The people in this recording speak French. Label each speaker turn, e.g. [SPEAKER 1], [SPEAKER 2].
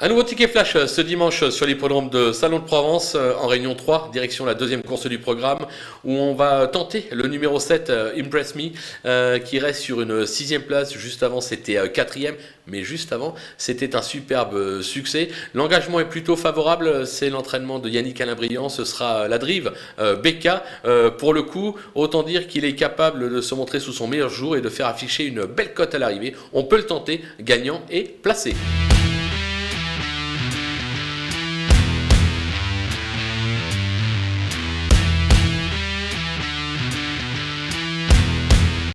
[SPEAKER 1] Un nouveau ticket flash euh, ce dimanche euh, sur l'hippodrome de Salon de Provence euh, en Réunion 3, direction la deuxième course du programme, où on va tenter le numéro 7, Impress Me, qui reste sur une sixième place. Juste avant, c'était quatrième, mais juste avant, c'était un superbe succès. L'engagement est plutôt favorable, c'est l'entraînement de Yannick Alain ce sera la drive Becca. Pour le coup, autant dire qu'il est capable de se montrer sous son meilleur jour et de faire afficher une belle cote à l'arrivée. On peut le tenter, gagnant et placé.